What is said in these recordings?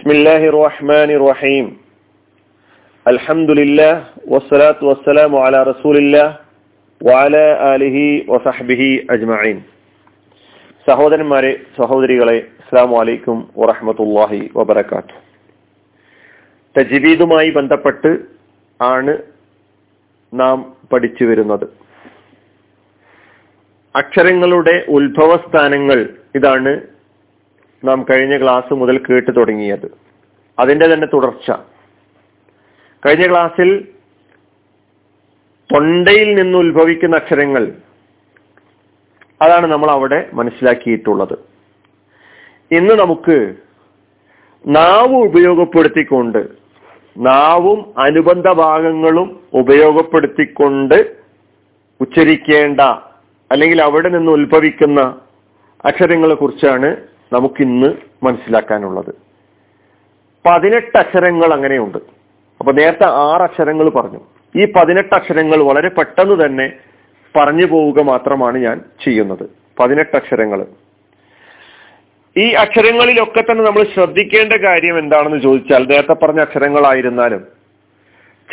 بسم الله الرحمن الرحيم الحمد لله والصلاة والسلام على رسول الله وعلى آله وصحبه أجمعين സഹോദരന്മാരെ സഹോദരികളെ അസ്സാം വലൈക്കും വറഹമത്തല്ലാഹി വബർക്കാത്തു തജ്വീദുമായി ബന്ധപ്പെട്ട് ആണ് നാം പഠിച്ചു വരുന്നത് അക്ഷരങ്ങളുടെ ഉത്ഭവസ്ഥാനങ്ങൾ ഇതാണ് നാം കഴിഞ്ഞ ക്ലാസ് മുതൽ കേട്ടു തുടങ്ങിയത്. അതിന്റെ തന്നെ തുടർച്ച. കഴിഞ്ഞ ക്ലാസ്സിൽ തൊണ്ടയിൽ നിന്ന് ഉത്ഭവിക്കുന്ന അക്ഷരങ്ങൾ അതാണ് നമ്മൾ അവിടെ മനസ്സിലാക്കിയിട്ടുള്ളത്. ഇന്ന് നമുക്ക് നാവ് ഉപയോഗപ്പെടുത്തിക്കൊണ്ട് നാവും അനുബന്ധ ഭാഗങ്ങളും ഉപയോഗപ്പെടുത്തിക്കൊണ്ട് ഉച്ചരിക്കേണ്ട അല്ലെങ്കിൽ അവിടെ നിന്ന് ഉത്ഭവിക്കുന്ന അക്ഷരങ്ങളെ കുറിച്ചാണ് നമുക്കിന്ന് മനസ്സിലാക്കാനുള്ളത്. പതിനെട്ട് അക്ഷരങ്ങൾ അങ്ങനെയുണ്ട്. അപ്പൊ നേരത്തെ ആറ് അക്ഷരങ്ങൾ പറഞ്ഞു. ഈ പതിനെട്ട് അക്ഷരങ്ങൾ വളരെ പെട്ടെന്ന് തന്നെ പറഞ്ഞു പോവുക മാത്രമാണ് ഞാൻ ചെയ്യുന്നത്. പതിനെട്ട് അക്ഷരങ്ങൾ. ഈ അക്ഷരങ്ങളിലൊക്കെ തന്നെ നമ്മൾ ശ്രദ്ധിക്കേണ്ട കാര്യം എന്താണെന്ന് ചോദിച്ചാൽ നേരത്തെ പറഞ്ഞ അക്ഷരങ്ങളായിരുന്നാലും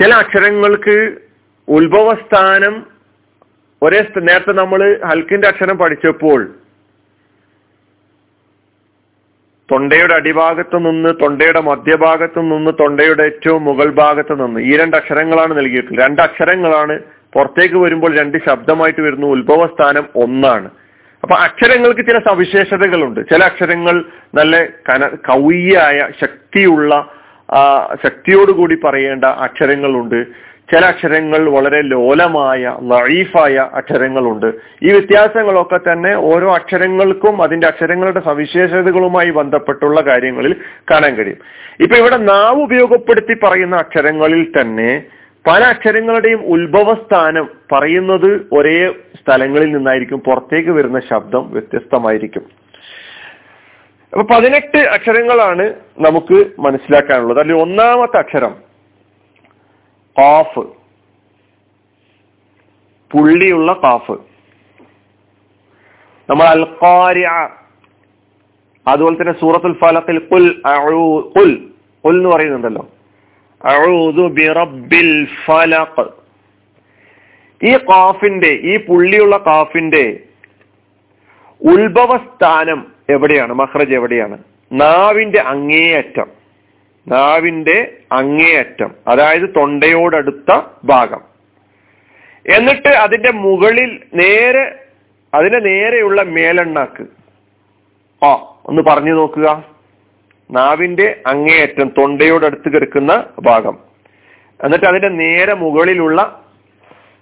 ചില അക്ഷരങ്ങൾക്ക് ഉത്ഭവസ്ഥാനം ഒരേ നേരത്തെ നമ്മൾ ഹൽക്കിന്റെ അക്ഷരം പഠിച്ചപ്പോൾ തൊണ്ടയുടെ അടിഭാഗത്ത് നിന്ന് തൊണ്ടയുടെ മധ്യഭാഗത്ത് നിന്ന് തൊണ്ടയുടെ ഏറ്റവും മുകൾ ഭാഗത്ത് നിന്ന് ഈ രണ്ട് അക്ഷരങ്ങളാണ് നൽകിയിട്ടുള്ളത്. രണ്ട് അക്ഷരങ്ങളാണ് പുറത്തേക്ക് വരുമ്പോൾ രണ്ട് ശബ്ദമായിട്ട് വരുന്ന ഉത്ഭവസ്ഥാനം ഒന്നാണ്. അപ്പൊ അക്ഷരങ്ങൾക്ക് ചില സവിശേഷതകളുണ്ട്. ചില അക്ഷരങ്ങൾ നല്ല കന കൗയ്യായ ശക്തിയുള്ള ശക്തിയോടുകൂടി പറയേണ്ട അക്ഷരങ്ങളുണ്ട്. ചില അക്ഷരങ്ങൾ വളരെ ലോലമായ ലൈഫായ അക്ഷരങ്ങളുണ്ട്. ഈ വ്യത്യാസങ്ങളൊക്കെ തന്നെ ഓരോ അക്ഷരങ്ങൾക്കും അതിന്റെ അക്ഷരങ്ങളുടെ സവിശേഷതകളുമായി ബന്ധപ്പെട്ടുള്ള കാര്യങ്ങളിൽ കാണാൻ കഴിയും. ഇപ്പൊ ഇവിടെ നാവ് ഉപയോഗപ്പെടുത്തി പറയുന്ന അക്ഷരങ്ങളിൽ തന്നെ പല അക്ഷരങ്ങളുടെയും ഉത്ഭവസ്ഥാനം പറയുന്നത് ഒരേ സ്ഥലങ്ങളിൽ നിന്നായിരിക്കും. പുറത്തേക്ക് വരുന്ന ശബ്ദം വ്യത്യസ്തമായിരിക്കും. അപ്പൊ പതിനെട്ട് അക്ഷരങ്ങളാണ് നമുക്ക് മനസ്സിലാക്കാനുള്ളത്. അതിൽ ഒന്നാമത്തെ അക്ഷരം കാഫ് പുള്ളിയുള്ള കാഫ് നമ്മൾ അൽക്കാരി അതുപോലെ തന്നെ സൂറത്തുൽ ഫലത്തിൽ കുൽ കുൽ കുൽ എന്ന് പറയുന്നുണ്ടല്ലോ. ബിറബ്ബിൽ ഫലഖ്. ഈ കാഫിന്റെ ഈ പുള്ളിയുള്ള കാഫിന്റെ ഉത്ഭവസ്ഥാനം എവിടെയാണ്? മഹ്റജ് എവിടെയാണ്? നാവിന്റെ അങ്ങേയറ്റം. നാവിന്റെ അങ്ങേയറ്റം അതായത് തൊണ്ടയോടടുത്ത ഭാഗം. എന്നിട്ട് അതിന്റെ മുകളിൽ നേരെ അതിന്റെ നേരെയുള്ള മേലെണ്ണാക്ക്. ആ ഒന്ന് പറഞ്ഞു നോക്കുക. നാവിന്റെ അങ്ങേയറ്റം തൊണ്ടയോടടുത്ത് കിടക്കുന്ന ഭാഗം. എന്നിട്ട് അതിന്റെ നേരെ മുകളിലുള്ള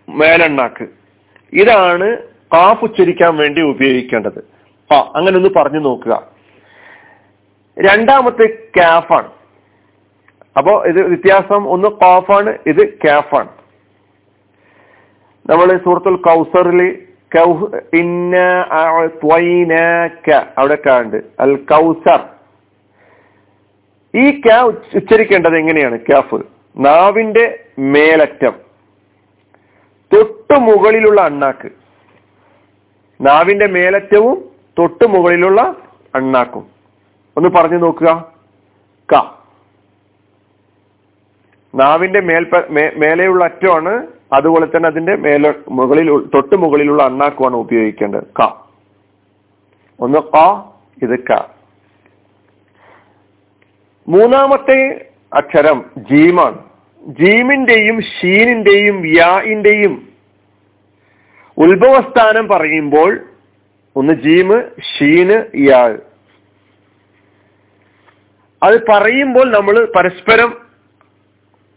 മേലെണ്ണാക്ക്. ഇതാണ് കാഫ് ഉച്ചരിക്കാൻ വേണ്ടി ഉപയോഗിക്കേണ്ടത്. ആ അങ്ങനെ ഒന്ന് പറഞ്ഞു നോക്കുക. രണ്ടാമത്തെ കാഫാണ്. അപ്പോ ഇത് വ്യത്യാസം ഒന്ന് കോഫാണ് ഇത് കാഫാണ്. നമ്മൾ സൂറത്തുൽ കൗസറിൽ അവിടെ കാണ്ട്. അൽ കൗസർ. ഈ ക്യാ ഉച്ചരിക്കേണ്ടത് എങ്ങനെയാണ്? ക്യാഫ്. നാവിന്റെ മേലറ്റം. തൊട്ടു മുകളിലുള്ള അണ്ണാക്ക്. നാവിന്റെ മേലറ്റവും തൊട്ടു മുകളിലുള്ള അണ്ണാക്കും. ഒന്ന് പറഞ്ഞു നോക്കുക. ക. നാവിന്റെ മേൽപ മേലെയുള്ള അറ്റമാണ് അതുപോലെ തന്നെ അതിന്റെ മേലെ മുകളിൽ തൊട്ട് മുകളിലുള്ള അണ്ണാക്കുമാണ് ഉപയോഗിക്കേണ്ടത്. ക. ഒന്ന് ക ഇത് ക. മൂന്നാമത്തെ അക്ഷരം ജീമാണ്. ജീമിന്റെയും ഷീനിന്റെയും യാഇന്റെയും ഉത്ഭവസ്ഥാനം പറയുമ്പോൾ ഒന്ന് ജീമ് ഷീന് യാ. അത് പറയുമ്പോൾ നമ്മൾ പരസ്പരം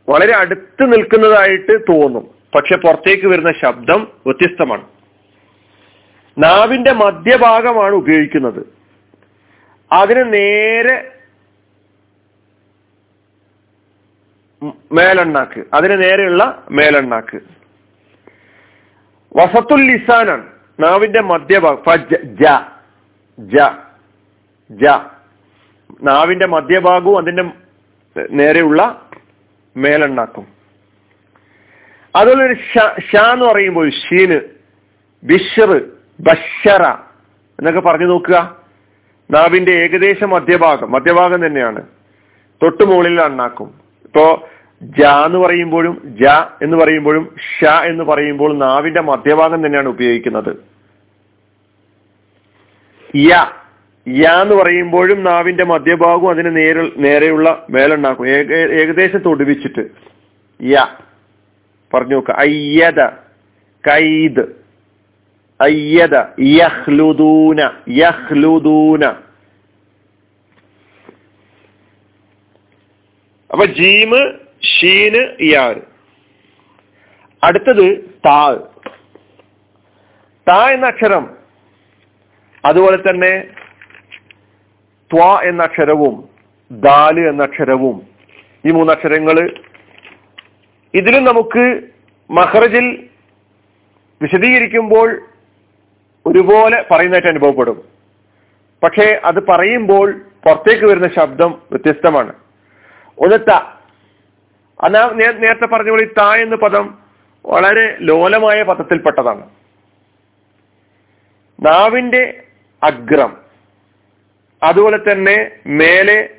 വളരെ അടുത്ത് നിൽക്കുന്നതായിട്ട് തോന്നും. പക്ഷെ പുറത്തേക്ക് വരുന്ന ശബ്ദം വ്യത്യസ്തമാണ്. നാവിന്റെ മധ്യഭാഗമാണ് ഉപയോഗിക്കുന്നത്. അതിന് നേരെ മേലെണ്ണാക്ക്. അതിന് നേരെയുള്ള മേലെണ്ണാക്ക്. വസത്തുൽ ലിസാനാണ് നാവിന്റെ മധ്യഭാഗം. നാവിന്റെ മധ്യഭാഗവും അതിന്റെ നേരെയുള്ള മേലെണ്ണാക്കും. അതുപോലെ ഷ എന്ന് പറയുമ്പോൾ ഷീന് ബിഷർ ബഷറ എന്നൊക്കെ പറഞ്ഞു നോക്കുക. നാവിന്റെ ഏകദേശം മധ്യഭാഗം മധ്യഭാഗം തന്നെയാണ്. തൊട്ടു മുകളിൽ അണ്ണാക്കും. ഇപ്പോ ജ എന്ന് പറയുമ്പോഴും ജ എന്ന് പറയുമ്പോഴും ഷ എന്ന് പറയുമ്പോൾ നാവിന്റെ മധ്യഭാഗം തന്നെയാണ് ഉപയോഗിക്കുന്നത്. യ യ എന്ന് പറയുമ്പോഴും നാവിന്റെ മധ്യഭാഗവും അതിന് നേരെ നേരെയുള്ള മേലുണ്ടാക്കും. ഏകദേശം തൊടുവിച്ചിട്ട്. യ. പറഞ്ഞു നോക്ക. അയ്യത കൈദ്. അയ്യത യഹ്ലുദൂന യഹ്ലുദൂന. അപ്പൊ ജീമ് ഷീന് യാർ അടുത്തത് താ. താ എന്ന അക്ഷരം. അതുപോലെ തന്നെ ത്വ എന്ന അക്ഷരവും ദാൽ എന്ന അക്ഷരവും ഈ മൂന്നക്ഷരങ്ങൾ ഇതിലും നമുക്ക് മഹ്റജിൽ വിശദീകരിക്കുമ്പോൾ ഒരുപോലെ പറയുന്നതായിട്ട് അനുഭവപ്പെടും. പക്ഷേ അത് പറയുമ്പോൾ പുറത്തേക്ക് വരുന്ന ശബ്ദം വ്യത്യസ്തമാണ്. ഒന്ന് ത അതാ നേരത്തെ പറഞ്ഞ പോലെ ത എന്ന പദം വളരെ ലോലമായ പദത്തിൽപ്പെട്ടതാണ്. നാവിന്റെ അഗ്രം. അതുപോലെ തന്നെ മേലെ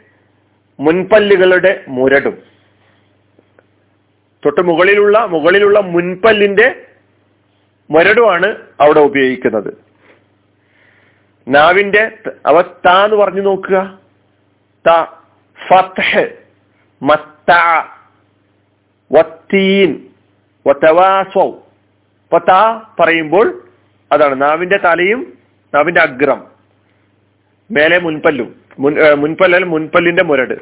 മുൻപല്ലുകളുടെ മുരടും. തൊട്ട് മുകളിലുള്ള മുകളിലുള്ള മുൻപല്ലിന്റെ മുരടുമാണ് അവിടെ ഉപയോഗിക്കുന്നത്. നാവിന്റെ അവ താ എന്ന് പറഞ്ഞു നോക്കുക. ത ഫത്ഹ് മത്ത വത്തീൻ പറയുമ്പോൾ അതാണ് നാവിന്റെ തലയും നാവിന്റെ അഗ്രം. മേലെ മുൻപല്ലും. മുൻ മുൻപല്ലൽ മുൻപല്ലിന്റെ മുരട്.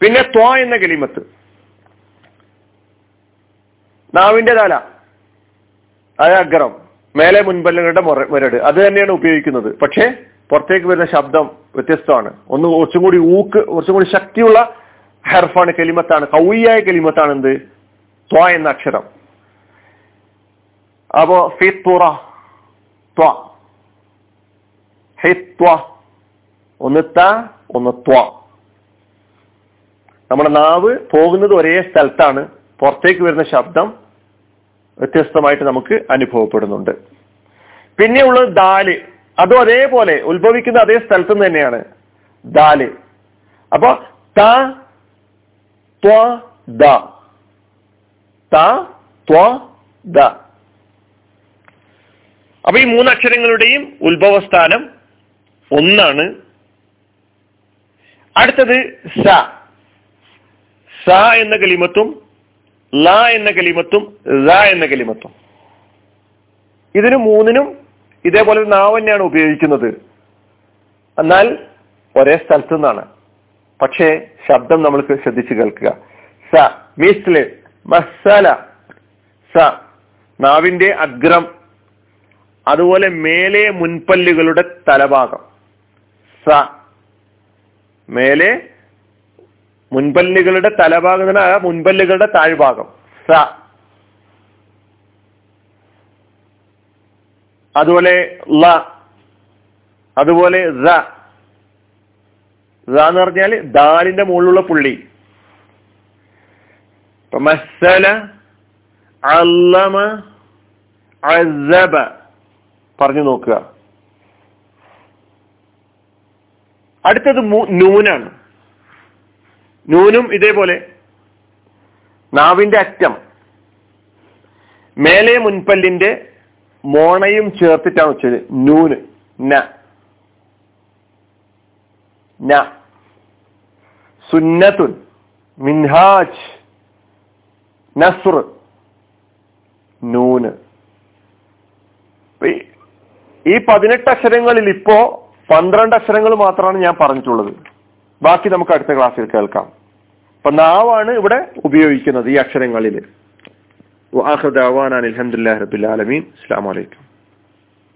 പിന്നെ ത്വ എന്ന കലിമത്ത്. നാവിന്റെ തല. അത് അഗ്രം. മേലെ മുൻപല്ലുകളുടെ മുരട്. അത് തന്നെയാണ് ഉപയോഗിക്കുന്നത്. പക്ഷേ പുറത്തേക്ക് വരുന്ന ശബ്ദം വ്യത്യസ്തമാണ്. ഒന്ന് കുറച്ചും കൂടി ഊക്ക് കുറച്ചും കൂടി ശക്തിയുള്ള ഹെർഫാണ് കലിമത്താണ്. കൗയ്യായ കലിമത്താണ് എന്ത്? ത്വ എന്ന അക്ഷരം. അപ്പോ ഫിത്തുറ ത്വ. ഹിത്വ. ഒന്ന് ത ഒന്ന് ത്വ. നമ്മുടെ നാവ് പോകുന്നത് ഒരേ സ്ഥലത്താണ്. പുറത്തേക്ക് വരുന്ന ശബ്ദം വ്യത്യസ്തമായിട്ട് നമുക്ക് അനുഭവപ്പെടുന്നുണ്ട്. പിന്നെയുള്ളത് ദാൽ. അതും അതേപോലെ ഉത്ഭവിക്കുന്ന അതേ സ്ഥലത്ത് നിന്ന് തന്നെയാണ് ദാൽ. അപ്പൊ ത ത്വ ദ. ത ത്വ ദ. അപ്പൊ ഈ മൂന്നക്ഷരങ്ങളുടെയും ഉത്ഭവസ്ഥാനം ഒന്നാണ്. അടുത്തത് സ. സ എന്ന കലിമത്തും ല എന്ന കലിമത്തും റ എന്ന കലിമത്തും. ഇതിന് മൂന്നിനും ഇതേപോലെ നാവ് തന്നെയാണ് ഉപയോഗിക്കുന്നത്. എന്നാൽ ഒരേ സ്ഥലത്തു നിന്നാണ്. പക്ഷേ ശബ്ദം നമ്മൾക്ക് ശ്രദ്ധിച്ചു കേൾക്കുക. സ മീസ്റ്റിൽ മസാല സ നാവിന്റെ അഗ്രം. അതുപോലെ മേലെ മുൻപല്ലുകളുടെ തലഭാഗം. സ. മേലെ മുൻപല്ലുകളുടെ തലഭാഗത്തിന് മുൻപല്ലുകളുടെ താഴ്ഭാഗം. സ. അതുപോലെ ല അതുപോലെ റ എന്ന് പറഞ്ഞാൽ ദാലിന്റെ മുകളിലുള്ള പുള്ളി. മസല അല്ലമ അസബ. പറഞ്ഞു നോക്കുക. അടുത്തത് നൂനാണ്. നൂനും ഇതേപോലെ. നാവിന്റെ അറ്റം. മേലെ മുൻപല്ലിന്റെ മോണയും ചേർത്തിട്ടാണ് വെച്ചത്. നൂന്. ന. ന. സുന്നത്തുൻ. മിൻഹാജ്. നസ്ർ. നൂന്. ഈ പതിനെട്ട് അക്ഷരങ്ങളിൽ ഇപ്പോ പന്ത്രണ്ട് അക്ഷരങ്ങൾ മാത്രമാണ് ഞാൻ പറഞ്ഞിട്ടുള്ളത്. ബാക്കി നമുക്ക് അടുത്ത ക്ലാസ്സിൽ കേൾക്കാം. അപ്പൊ നാവാണ് ഇവിടെ ഉപയോഗിക്കുന്നത് ഈ അക്ഷരങ്ങളിൽ അലഹമുല്ലാ റബിൻ അസ്സാം വലൈക്കും